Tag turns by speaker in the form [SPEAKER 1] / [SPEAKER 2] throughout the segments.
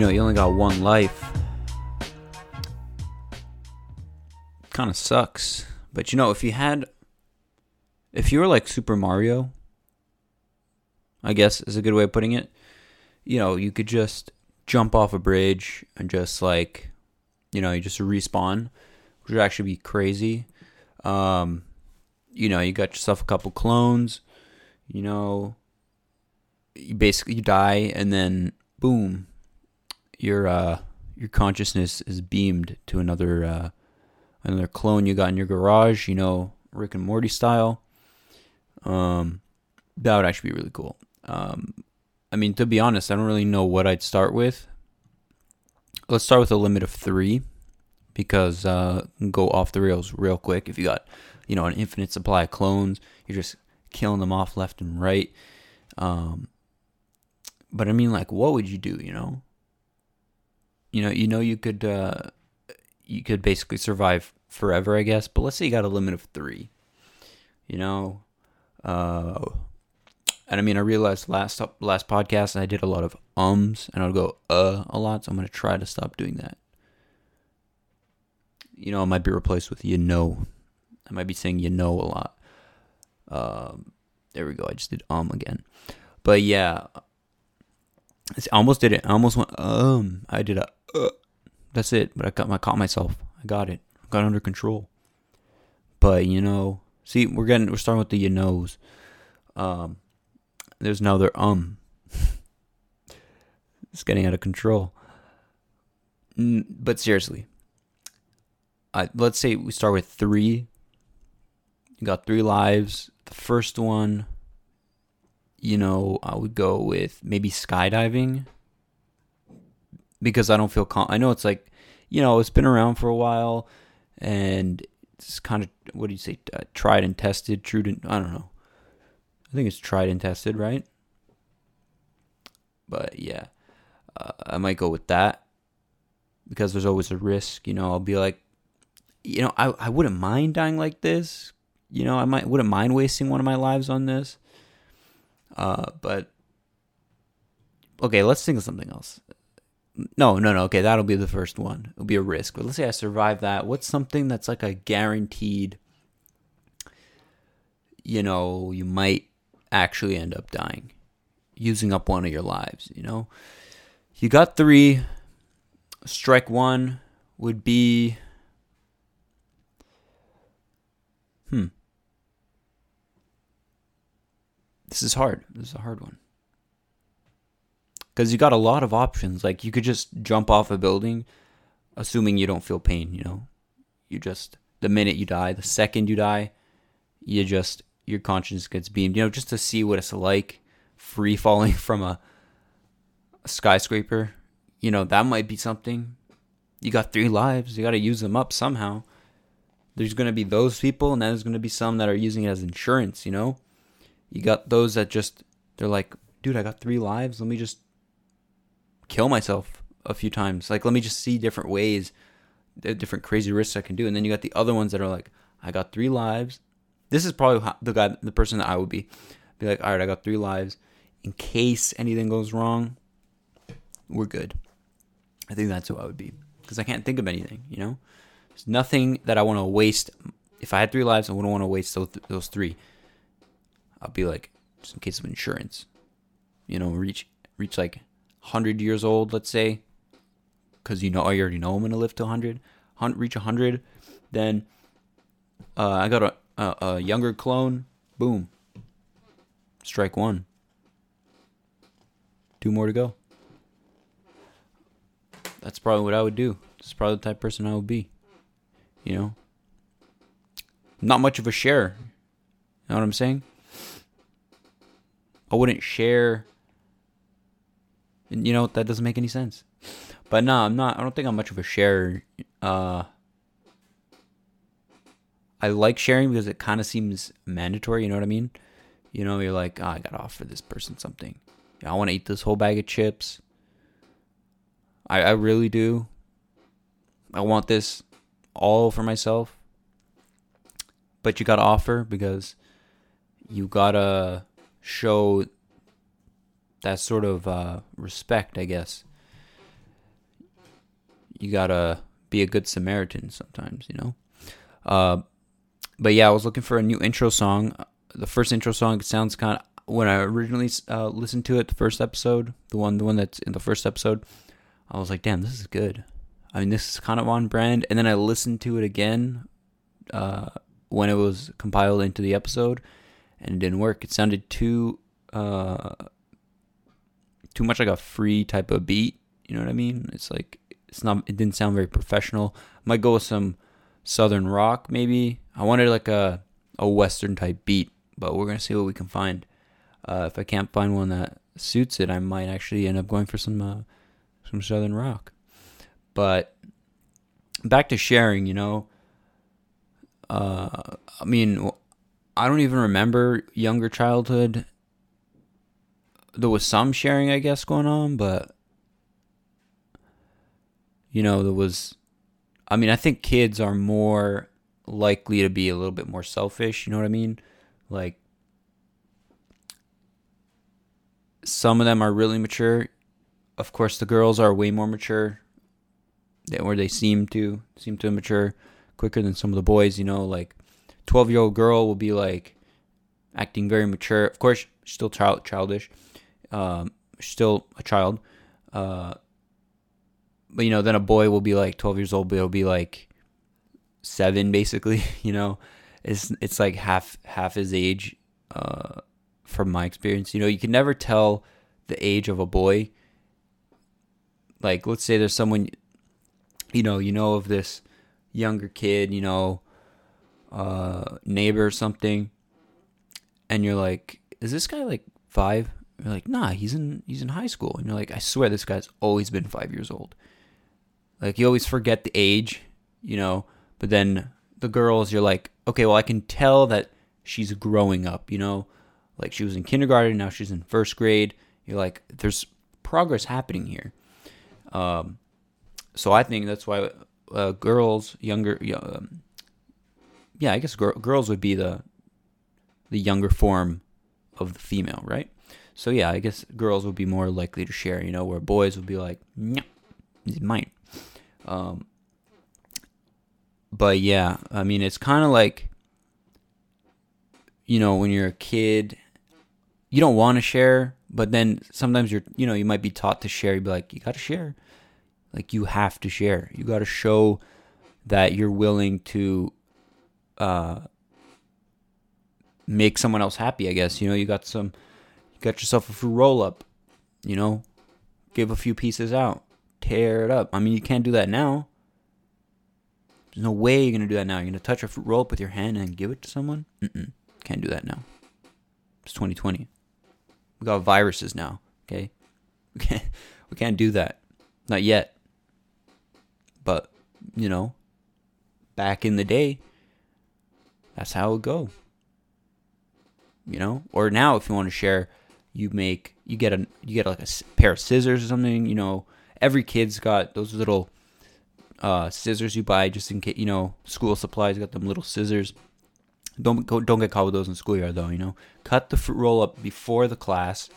[SPEAKER 1] know you only got one life, kind of sucks. But you know, if you had, if you were like Super Mario, I guess is a good way of putting it. You know, you could just jump off a bridge and just like, you know, you just respawn, which would actually be crazy. Um, you know, you got yourself a couple clones. You know, you basically you die and then boom, your uh your consciousness is beamed to another uh another clone you got in your garage. You know, Rick and Morty style. Um, that would actually be really cool. Um, I mean, to be honest, I don't really know what I'd start with. Let's start with a limit of three, because uh, go off the rails real quick. If you got, you know, an infinite supply of clones, you're just killing them off left and right. Um, but I mean, like, what would you do? You know, you know, you know, you could, uh, you could basically survive forever, I guess. But let's say you got a limit of three. You know, uh, and I mean, I realized last last podcast I did a lot of ums, and I would go uh a lot, so I'm gonna try to stop doing that. You know, it might be replaced with you know. I might be saying you know a lot. Um, there we go. I just did um again, but yeah, I almost did it. I almost went um. I did a uh. That's it. But I got I caught myself. I got it. Got under control. But you know, see, we're getting we're starting with the you knows. Um, there's no other um. it's getting out of control. But seriously, I, let's say we start with three. You got three lives. The first one, you know, I would go with maybe skydiving because I don't feel com- I know it's like, you know, it's been around for a while, and it's kind of what do you say, uh, tried and tested, true to I don't know. I think it's tried and tested, right? But yeah, uh, I might go with that because there's always a risk. You know, I'll be like, you know, I, I wouldn't mind dying like this. You know, I might wouldn't mind wasting one of my lives on this. Uh, but okay, let's think of something else. No, no, no. Okay, that'll be the first one. It'll be a risk. But let's say I survive that. What's something that's like a guaranteed? You know, you might actually end up dying, using up one of your lives, you know? You got three. Strike one would be. Hmm. This is hard. This is a hard one. Because you got a lot of options. Like, you could just jump off a building, assuming you don't feel pain, you know? You just, the minute you die, the second you die, you just your conscience gets beamed, you know, just to see what it's like free falling from a, a skyscraper. You know, that might be something. You got three lives, you got to use them up somehow. There's going to be those people, and then there's going to be some that are using it as insurance, you know? You got those that just, they're like, dude, I got three lives. Let me just kill myself a few times. Like, let me just see different ways, different crazy risks I can do. And then you got the other ones that are like, I got three lives. This is probably the guy, the person that I would be. Be like, all right, I got three lives. In case anything goes wrong, we're good. I think that's who I would be because I can't think of anything. You know, there's nothing that I want to waste. If I had three lives, I wouldn't want to waste those, those three. I'll be like, just in case of insurance. You know, reach reach like hundred years old, let's say, because you know I already know I'm gonna live to hundred. Reach hundred, then uh, I got a a, a younger clone, boom. Strike one. Two more to go. That's probably what I would do. That's probably the type of person I would be. You know? Not much of a share. You know what I'm saying? I wouldn't share. You know, that doesn't make any sense. But no, I'm not. I don't think I'm much of a share. Uh, I like sharing because it kind of seems mandatory. You know what I mean? You know, you're like, oh, I gotta offer this person something. I want to eat this whole bag of chips. I, I really do. I want this all for myself. But you gotta offer because you gotta show that sort of uh, respect, I guess. you gotta be a good Samaritan sometimes, you know. Uh, but yeah, I was looking for a new intro song. The first intro song sounds kind of when I originally uh, listened to it, the first episode, the one, the one that's in the first episode, I was like, damn, this is good. I mean, this is kind of on brand. And then I listened to it again uh, when it was compiled into the episode, and it didn't work. It sounded too uh, too much like a free type of beat. You know what I mean? It's like it's not. It didn't sound very professional. Might go with some southern rock, maybe. I wanted like a a western type beat, but we're gonna see what we can find. Uh, if I can't find one that suits it, I might actually end up going for some uh, some southern rock. But back to sharing, you know. Uh, I mean, I don't even remember younger childhood. There was some sharing, I guess, going on, but you know, there was. I mean, I think kids are more likely to be a little bit more selfish. You know what I mean? Like some of them are really mature. Of course, the girls are way more mature, or they seem to seem to mature quicker than some of the boys. You know, like twelve year old girl will be like acting very mature. Of course, still child childish, um, still a child. Uh, but you know, then a boy will be like twelve years old, but it'll be like seven, basically. You know, it's it's like half half his age. Uh, from my experience. You know, you can never tell the age of a boy. Like, let's say there's someone, you know, you know of this younger kid, you know, uh, neighbor or something, and you're like, is this guy like five? You're like, nah, he's in he's in high school, and you're like, I swear this guy's always been five years old. Like you always forget the age, you know, but then the girls, you're like, okay, well I can tell that she's growing up, you know like she was in kindergarten, now she's in first grade. You're like, there's progress happening here. Um, so I think that's why uh, girls, younger, um, yeah, I guess girls would be the the younger form of the female, right? So yeah, I guess girls would be more likely to share, you know, where boys would be like, no, it's mine. Um, but yeah, I mean, it's kind of like, you know, when you're a kid you don't want to share, but then sometimes you're, you know, you might be taught to share. You'd be like, you got to share. Like, you have to share. You got to show that you're willing to uh, make someone else happy, I guess. You know, you got some, you got yourself a fruit roll up, you know, give a few pieces out, tear it up. I mean, you can't do that now. There's no way you're to do that now. You're to touch a fruit roll up with your hand and give it to someone? Mm-mm. Can't do that now. It's 2020. We got viruses now. Okay, we can't we can't do that. Not yet. But you know, back in the day, that's how it go. You know, or now if you want to share, you make you get a you get like a pair of scissors or something. You know, every kid's got those little uh, scissors you buy just in case. You know, school supplies got them little scissors don't go, don't get caught with those in schoolyard though. You know, cut the fruit roll up before the class,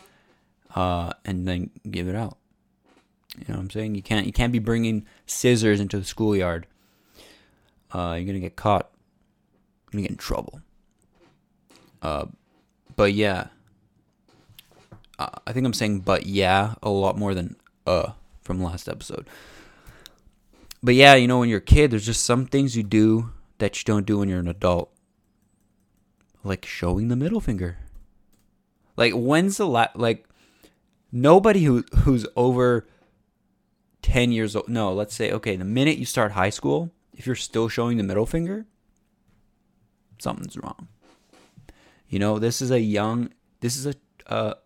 [SPEAKER 1] uh, and then give it out. You know what I'm saying? You can't you can't be bringing scissors into the schoolyard. Uh, you're gonna get caught. Gonna get in trouble. Uh, but yeah, I think I'm saying but yeah a lot more than uh from last episode. But yeah, you know, when you're a kid, there's just some things you do that you don't do when you're an adult like showing the middle finger. Like when's the last like nobody who who's over 10 years old no, let's say okay, the minute you start high school, if you're still showing the middle finger, something's wrong. You know, this is a young this is a a,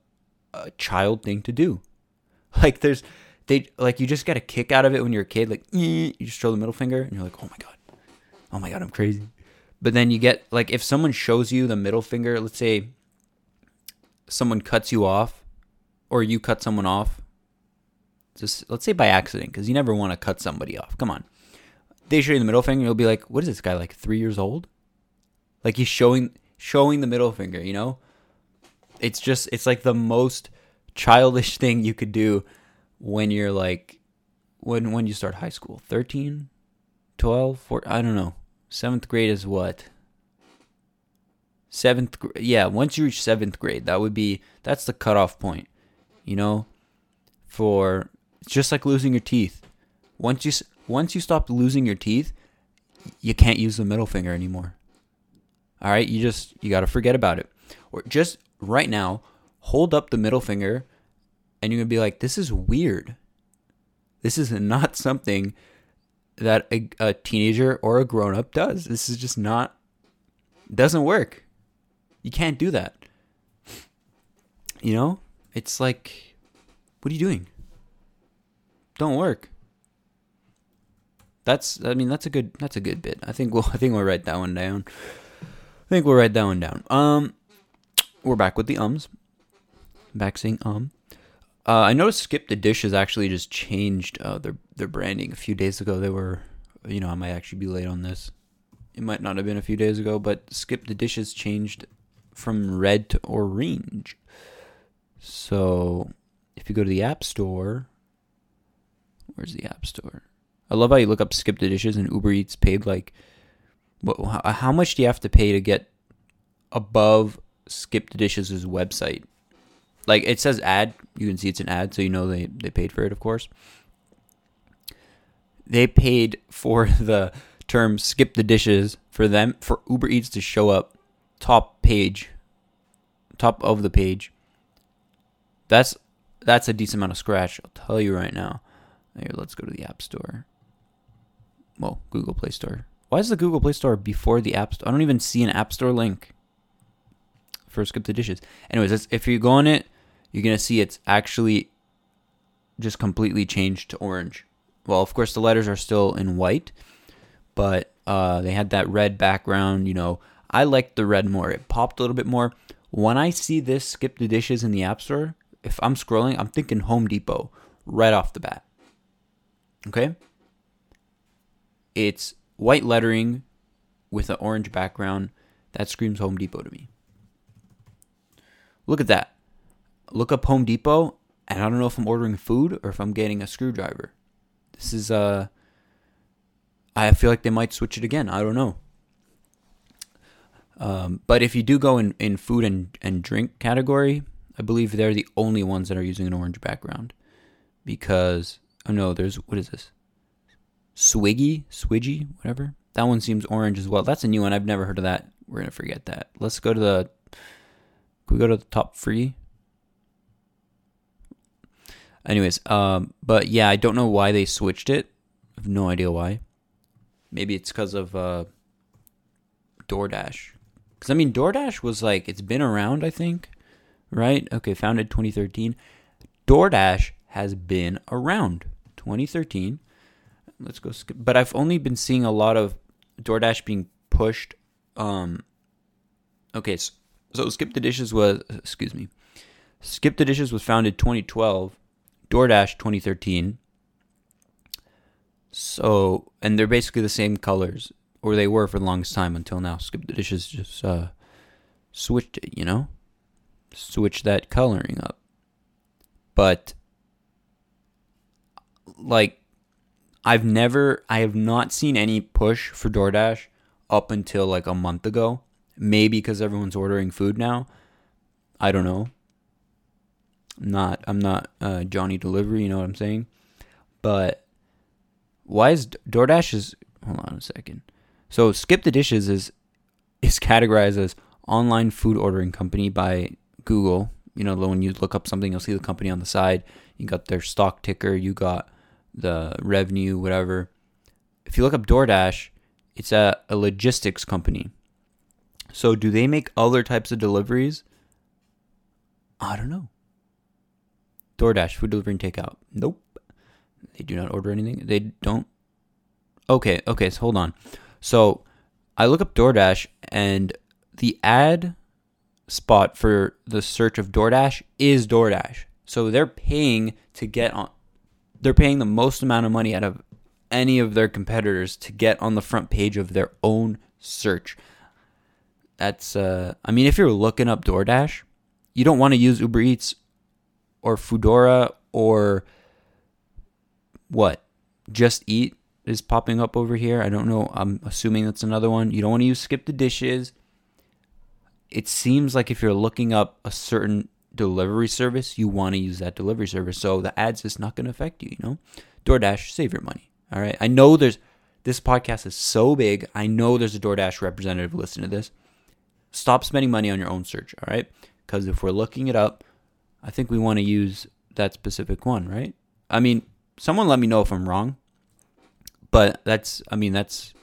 [SPEAKER 1] a child thing to do. Like there's they like you just get a kick out of it when you're a kid like you just throw the middle finger and you're like, "Oh my god. Oh my god, I'm crazy." But then you get like if someone shows you the middle finger, let's say someone cuts you off or you cut someone off, just let's say by accident because you never want to cut somebody off. Come on. They show you the middle finger, you'll be like, "What is this guy like 3 years old?" Like he's showing showing the middle finger, you know? It's just it's like the most childish thing you could do when you're like when when you start high school? 13, 12, 14, I don't know. 7th grade is what? 7th gr- yeah, once you reach 7th grade, that would be that's the cutoff point. You know, for just like losing your teeth. Once you once you stop losing your teeth, you can't use the middle finger anymore. All right, you just you got to forget about it. Or just right now, hold up the middle finger and you're going to be like this is weird. This is not something that a, a teenager or a grown up does. This is just not doesn't work. You can't do that. You know? It's like what are you doing? Don't work. That's I mean that's a good that's a good bit. I think we'll I think we'll write that one down. I think we'll write that one down. Um we're back with the ums. Back saying um. Uh, I noticed Skip the Dishes actually just changed uh, their their branding a few days ago. They were, you know, I might actually be late on this. It might not have been a few days ago, but Skip the Dishes changed from red to orange. So if you go to the App Store, where's the App Store? I love how you look up Skip the Dishes and Uber Eats paid like? How, uh, how much do you have to pay to get above Skip the Dishes' website? Like it says ad, you can see it's an ad, so you know they they paid for it, of course. They paid for the term "skip the dishes" for them for Uber Eats to show up top page, top of the page. That's that's a decent amount of scratch. I'll tell you right now. Here, let's go to the App Store. Well, Google Play Store. Why is the Google Play Store before the App Store? I don't even see an App Store link for Skip the Dishes. Anyways, if you go on it, you're gonna see it's actually just completely changed to orange. Well, of course, the letters are still in white, but uh, they had that red background. You know, I liked the red more. It popped a little bit more. When I see this Skip the Dishes in the App Store, if I'm scrolling, I'm thinking Home Depot right off the bat. Okay? It's white lettering with an orange background. That screams Home Depot to me. Look at that. Look up Home Depot, and I don't know if I'm ordering food or if I'm getting a screwdriver. This is uh I feel like they might switch it again. I don't know. Um, but if you do go in, in food and, and drink category, I believe they're the only ones that are using an orange background. Because oh no, there's what is this? Swiggy, Swiggy, whatever. That one seems orange as well. That's a new one. I've never heard of that. We're gonna forget that. Let's go to the. Can we go to the top three? Anyways, um, but yeah, I don't know why they switched it. I have no idea why. Maybe it's because of uh, DoorDash. Because I mean, DoorDash was like it's been around, I think, right? Okay, founded 2013. DoorDash has been around 2013. Let's go skip. But I've only been seeing a lot of DoorDash being pushed. Um, okay, so, so Skip the Dishes was excuse me. Skip the Dishes was founded 2012. DoorDash 2013. So, and they're basically the same colors, or they were for the longest time until now. Skip the Dishes just uh, switched it, you know? Switched that coloring up. But, like, I've never, I have not seen any push for DoorDash up until like a month ago. Maybe because everyone's ordering food now. I don't know I'm not I'm not uh, Johnny Delivery, you know what I'm saying? But why is DoorDash is hold on a second. So Skip the Dishes is is categorized as online food ordering company by Google. You know, when you look up something, you'll see the company on the side. You got their stock ticker, you got the revenue, whatever. If you look up DoorDash, it's a, a logistics company. So do they make other types of deliveries? I don't know. DoorDash, food delivery and takeout. Nope. They do not order anything. They don't. Okay, okay, so hold on. So I look up DoorDash and the ad spot for the search of DoorDash is DoorDash. So they're paying to get on they're paying the most amount of money out of any of their competitors to get on the front page of their own search. That's uh I mean if you're looking up DoorDash, you don't want to use Uber Eats or Foodora or what? Just Eat is popping up over here. I don't know. I'm assuming that's another one. You don't want to use Skip the Dishes. It seems like if you're looking up a certain delivery service, you want to use that delivery service. So the ads is not going to affect you, you know? DoorDash, save your money. All right. I know there's this podcast is so big. I know there's a DoorDash representative listening to this. Stop spending money on your own search, all right? Because if we're looking it up, I think we want to use that specific one, right? I mean, someone let me know if I'm wrong. But that's, I mean, that's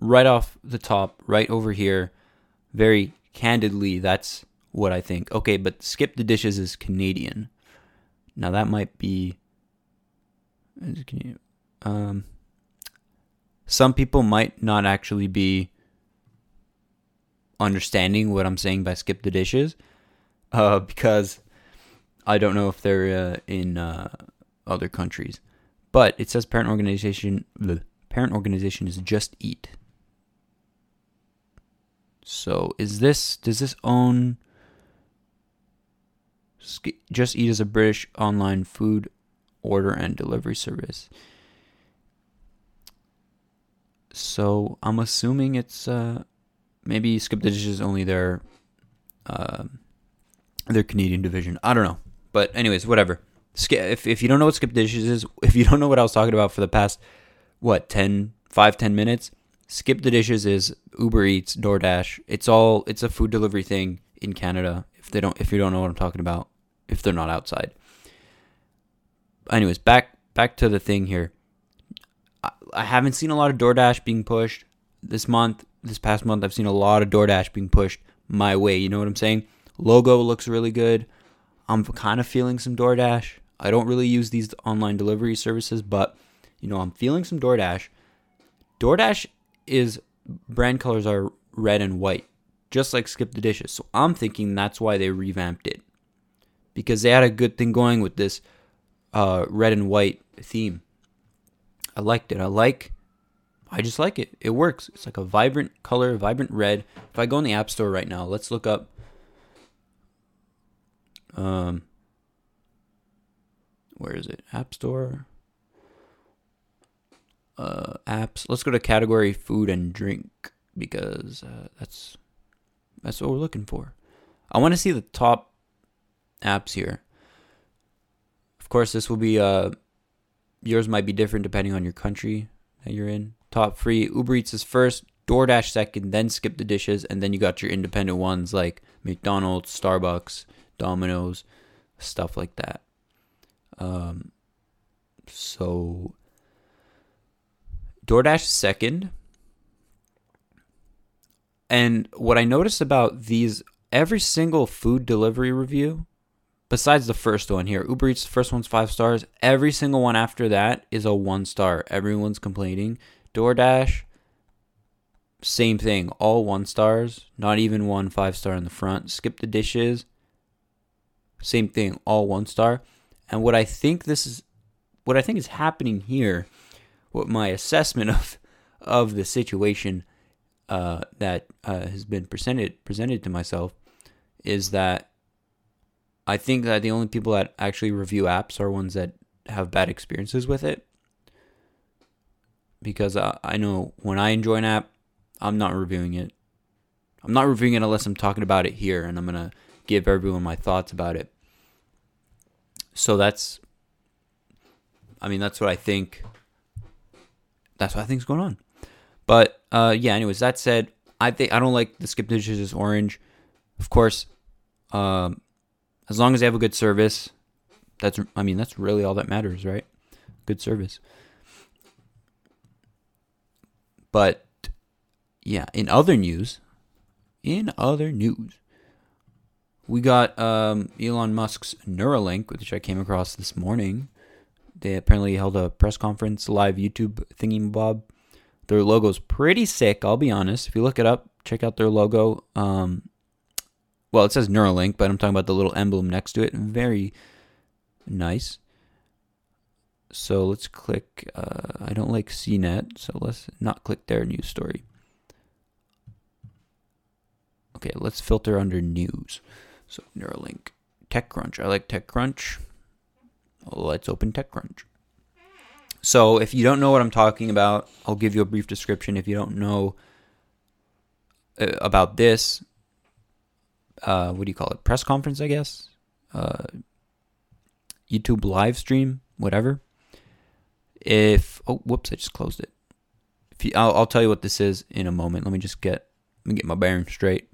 [SPEAKER 1] right off the top, right over here. Very candidly, that's what I think. Okay, but Skip the Dishes is Canadian. Now that might be. Um, some people might not actually be understanding what I'm saying by skip the dishes, uh, because I don't know if they're uh, in uh, other countries. But it says parent organization. The parent organization is Just Eat. So is this does this own? Just Eat is a British online food order and delivery service. So I'm assuming it's uh, maybe Skip the Dishes is only their uh, their Canadian division. I don't know, but anyways, whatever. If if you don't know what Skip the Dishes is, if you don't know what I was talking about for the past what 10, 5, 10 minutes, Skip the Dishes is Uber Eats, DoorDash. It's all it's a food delivery thing in Canada. If they don't if you don't know what I'm talking about, if they're not outside. Anyways, back back to the thing here. I, I haven't seen a lot of DoorDash being pushed this month. This past month, I've seen a lot of DoorDash being pushed my way. You know what I'm saying? Logo looks really good. I'm kind of feeling some DoorDash. I don't really use these online delivery services, but you know, I'm feeling some DoorDash. DoorDash is brand colors are red and white, just like Skip the Dishes. So I'm thinking that's why they revamped it. Because they had a good thing going with this uh, red and white theme. I liked it. I like I just like it. It works. It's like a vibrant color, vibrant red. If I go in the App Store right now, let's look up um where is it? App Store. Uh, apps. Let's go to category food and drink because uh, that's that's what we're looking for. I want to see the top apps here. Of course, this will be uh yours might be different depending on your country that you're in. Top free Uber Eats is first, DoorDash second, then skip the dishes, and then you got your independent ones like McDonald's, Starbucks, Domino's, stuff like that. Um, so DoorDash second. And what I noticed about these, every single food delivery review, besides the first one here, Uber Eats, the first one's five stars. Every single one after that is a one star. Everyone's complaining. DoorDash, same thing, all one stars, not even one five star in the front. Skip the dishes, same thing, all one star. And what I think this is, what I think is happening here, what my assessment of of the situation uh, that uh, has been presented presented to myself is that I think that the only people that actually review apps are ones that have bad experiences with it. Because I, I know when I enjoy an app, I'm not reviewing it. I'm not reviewing it unless I'm talking about it here and I'm going to give everyone my thoughts about it. So that's, I mean, that's what I think. That's what I think is going on. But uh, yeah, anyways, that said, I think I don't like the skip dishes orange. Of course, um, as long as they have a good service, that's I mean that's really all that matters, right? Good service. But yeah, in other news, in other news, we got um, Elon Musk's Neuralink, which I came across this morning. They apparently held a press conference, live YouTube thingy bob. Their logo's pretty sick, I'll be honest. If you look it up, check out their logo. Um, well, it says Neuralink, but I'm talking about the little emblem next to it. Very nice. So let's click. Uh, I don't like CNET, so let's not click their news story. Okay, let's filter under news. So Neuralink, TechCrunch. I like TechCrunch. Let's open TechCrunch. So if you don't know what I'm talking about, I'll give you a brief description. If you don't know uh, about this, uh, what do you call it? Press conference, I guess. Uh, YouTube live stream, whatever. If oh, whoops, I just closed it. If you, I'll, I'll tell you what this is in a moment. Let me just get let me get my bearings straight.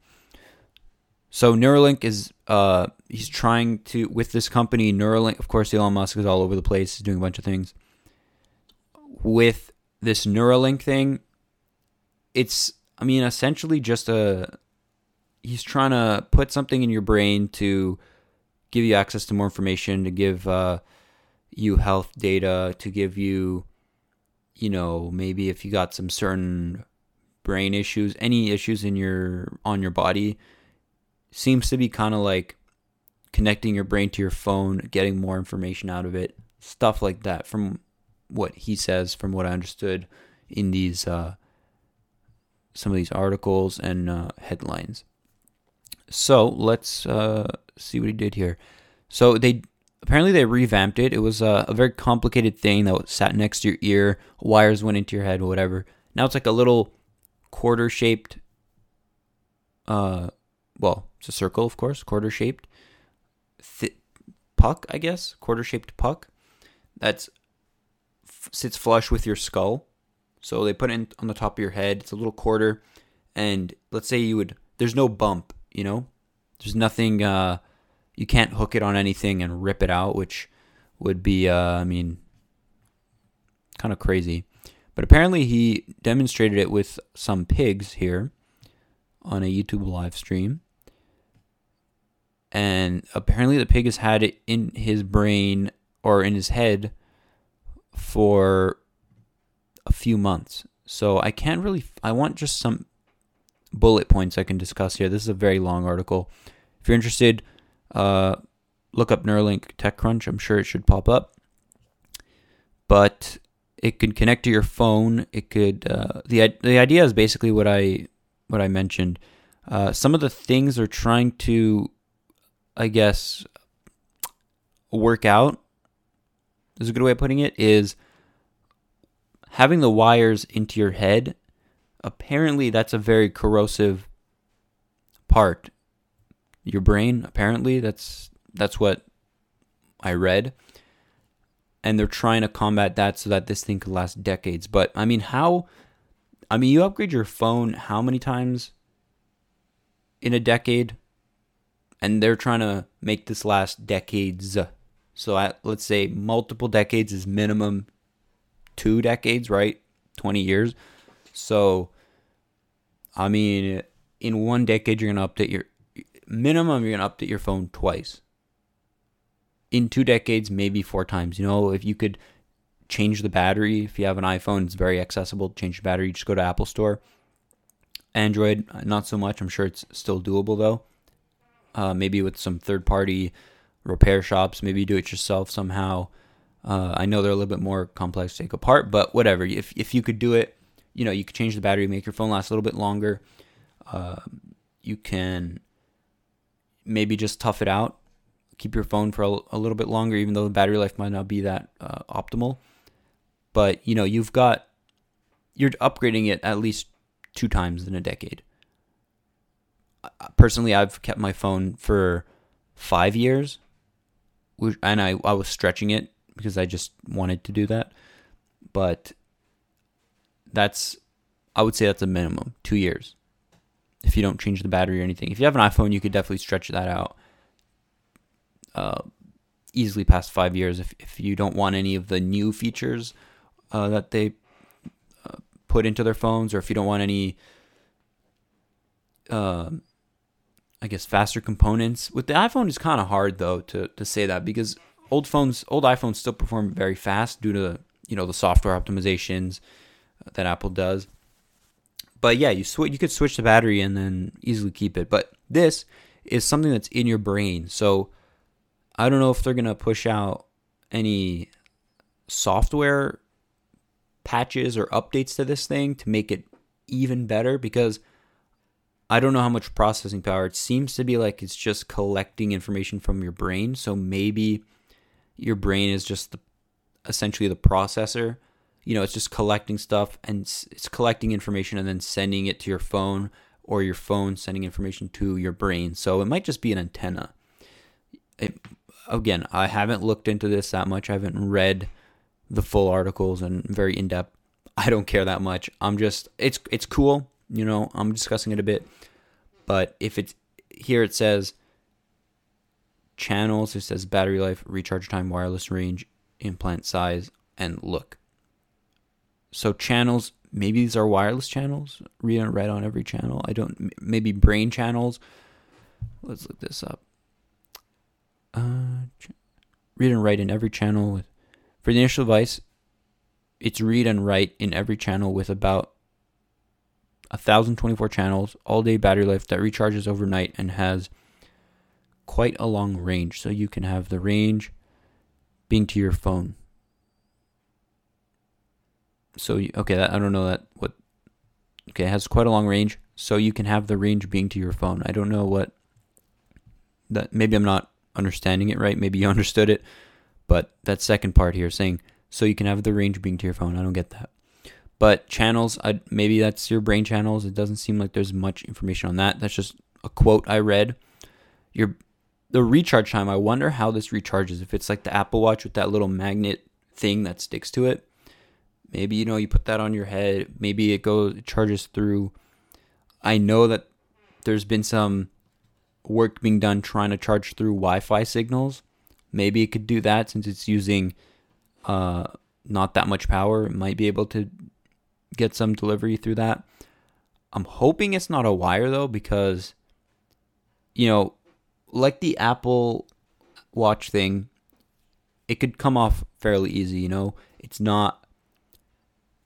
[SPEAKER 1] So Neuralink is uh he's trying to with this company Neuralink. Of course, Elon Musk is all over the place. He's doing a bunch of things with this Neuralink thing. It's I mean essentially just a he's trying to put something in your brain to give you access to more information, to give uh, you health data, to give you, you know, maybe if you got some certain brain issues, any issues in your on your body, seems to be kind of like connecting your brain to your phone, getting more information out of it, stuff like that. From what he says, from what I understood in these uh, some of these articles and uh, headlines. So let's uh, see what he did here. So they apparently they revamped it. It was a, a very complicated thing that sat next to your ear. Wires went into your head, whatever. Now it's like a little quarter shaped. Uh, well, it's a circle, of course, quarter shaped. Th- puck, I guess, quarter shaped puck. That's f- sits flush with your skull. So they put it on the top of your head. It's a little quarter, and let's say you would. There's no bump you know, there's nothing. Uh, you can't hook it on anything and rip it out, which would be, uh, I mean, kind of crazy. But apparently, he demonstrated it with some pigs here on a YouTube live stream. And apparently, the pig has had it in his brain or in his head for a few months. So I can't really, I want just some bullet points I can discuss here. This is a very long article. If you're interested, uh, look up Neuralink TechCrunch. I'm sure it should pop up. But it could connect to your phone. It could. Uh, the the idea is basically what I what I mentioned. Uh, some of the things they're trying to, I guess, work out. Is a good way of putting it. Is having the wires into your head apparently that's a very corrosive part. Your brain, apparently, that's that's what I read. And they're trying to combat that so that this thing could last decades. But I mean, how I mean, you upgrade your phone how many times in a decade? And they're trying to make this last decades. So at, let's say multiple decades is minimum two decades, right? 20 years. So, I mean, in one decade, you're going to update your minimum, you're going to update your phone twice. In two decades, maybe four times. You know, if you could change the battery, if you have an iPhone, it's very accessible. To change the battery, you just go to Apple Store. Android, not so much. I'm sure it's still doable though. Uh, maybe with some third party repair shops, maybe do it yourself somehow. Uh, I know they're a little bit more complex to take apart, but whatever. If, if you could do it, you know, you can change the battery, make your phone last a little bit longer. Uh, you can maybe just tough it out, keep your phone for a, a, little bit longer, even though the battery life might not be that uh, optimal. But you know, you've got you're upgrading it at least two times in a decade. Personally, I've kept my phone for five years, and I, I was stretching it because I just wanted to do that. But that's I would say that's a minimum two years. If you don't change the battery or anything, if you have an iPhone, you could definitely stretch that out uh, easily past five years. If if you don't want any of the new features uh, that they uh, put into their phones, or if you don't want any, um, I guess faster components. With the iPhone, it's kind of hard though to to say that because old phones, old iPhones still perform very fast due to you know the software optimizations that Apple does. But yeah, you. You could switch the battery and then easily keep it. But this is something that's in your brain. So I don't know if they're gonna push out any software patches or updates to this thing to make it even better because I don't know how much processing power. It seems to be like it's just collecting information from your brain. So maybe your brain is just the essentially the processor. You know, it's just collecting stuff and it's collecting information and then sending it to your phone or your phone sending information to your brain. So it might just be an antenna. It, again, I haven't looked into this that much. I haven't read the full articles and very in depth. I don't care that much. I'm just it's it's cool, you know. I'm discussing it a bit, but if it's here, it says channels. It says battery life, recharge time, wireless range, implant size, and look. So channels, maybe these are wireless channels. Read and write on every channel. I don't. Maybe brain channels. Let's look this up. Uh, read and write in every channel with for the initial device, it's read and write in every channel with about 1024 channels, all day battery life that recharges overnight and has quite a long range. So you can have the range being to your phone. So, you, okay, that, I don't know that what. Okay, it has quite a long range. So you can have the range being to your phone. I don't know what. That maybe I'm not understanding it right. Maybe you understood it. But that second part here saying so you can have the range being to your phone, I don't get that. But channels, I, maybe that's your brain channels. It doesn't seem like there's much information on that. That's just a quote I read. Your the recharge time. I wonder how this recharges. If it's like the Apple Watch with that little magnet thing that sticks to it. Maybe you know you put that on your head. Maybe it goes it charges through. I know that there's been some work being done trying to charge through Wi-Fi signals Maybe it could do that since it's using uh, not that much power. It might be able to get some delivery through that. I'm hoping it's not a wire though, because you know, like the Apple Watch thing, it could come off fairly easy. You know, it's not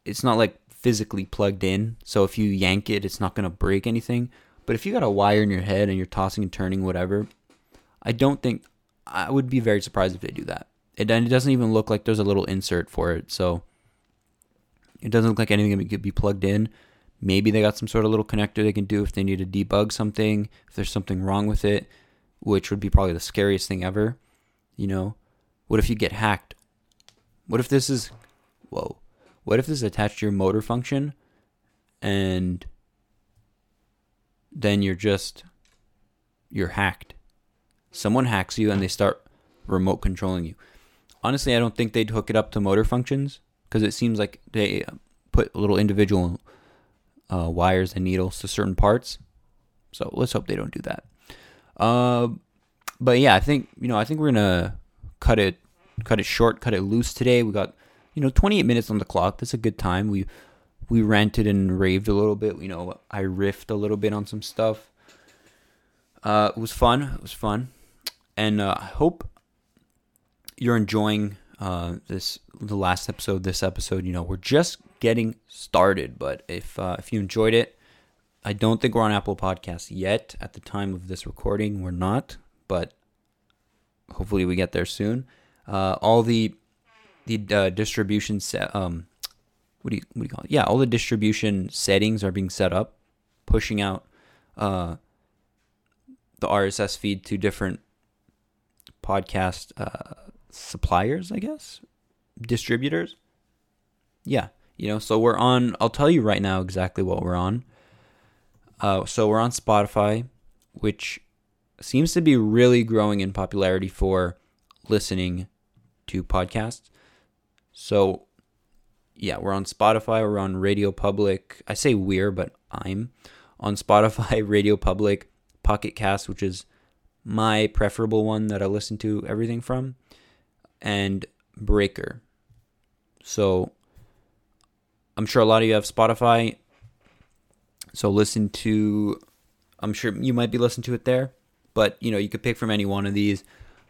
[SPEAKER 1] it's not like physically plugged in. So if you yank it, it's not gonna break anything. But if you got a wire in your head and you're tossing and turning whatever, I don't think I would be very surprised if they do that. It, and it doesn't even look like there's a little insert for it, so it doesn't look like anything could be plugged in. Maybe they got some sort of little connector they can do if they need to debug something, if there's something wrong with it, which would be probably the scariest thing ever. You know, what if you get hacked? What if this is, whoa, what if this is attached to your motor function and then you're just, you're hacked? someone hacks you and they start remote controlling you. Honestly, I don't think they'd hook it up to motor functions because it seems like they uh, put little individual uh, wires and needles to certain parts. So let's hope they don't do that. Uh, but yeah, I think you know I think we're gonna cut it cut it short, cut it loose today. We got you know 28 minutes on the clock. That's a good time. We we ranted and raved a little bit. You know, I riffed a little bit on some stuff. Uh, it was fun. It was fun and uh, I hope you're enjoying uh, this the last episode. This episode, you know, we're just getting started, but if uh, if you enjoyed it, I don't think we're on Apple Podcasts yet. At the time of this recording, we're not, but hopefully we get there soon. Uh, all the the uh, distribution set um what do you what do you call it? Yeah, all the distribution settings are being set up, pushing out uh, the RSS feed to different podcast uh, suppliers, I guess, distributors. Yeah, you know, so we're on. I'll tell you right now exactly what we're on. Uh, so we're on Spotify, which seems to be really growing in popularity for listening to podcasts. So, yeah, we're on Spotify. We're on Radio Public. I say we're, but I'm on Spotify, Radio Public, Pocket Cast, which is my preferable one that I listen to everything from, and Breaker. So I'm sure a lot of you have Spotify. So listen to I'm sure you might be listening to it there, but you know, you could pick from any one of these.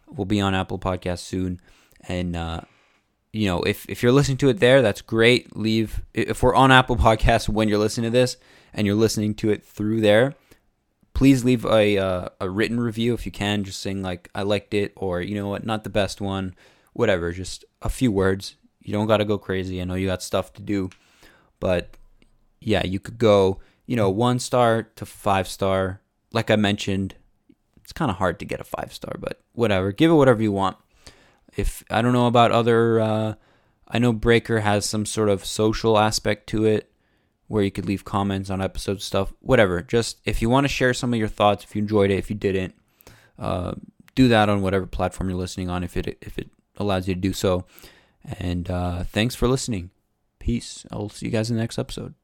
[SPEAKER 1] We'll be on Apple Podcasts soon. And uh, you know, if if you're listening to it there, that's great. Leave if we're on Apple Podcasts when you're listening to this and you're listening to it through there, please leave a uh, a written review if you can, just saying like I liked it or you know what, not the best one, whatever. Just a few words. You don't got to go crazy. I know you got stuff to do, but yeah, you could go you know one star to five star. Like I mentioned, it's kind of hard to get a five star, but whatever. Give it whatever you want. If I don't know about other uh, I know Breaker has some sort of social aspect to it where you could leave comments on episode stuff, whatever. Just if you want to share some of your thoughts, if you enjoyed it, if you didn't, uh, do that on whatever platform you're listening on if it if it allows you to do so. And uh, thanks for listening. Peace. I'll see you guys in the next episode.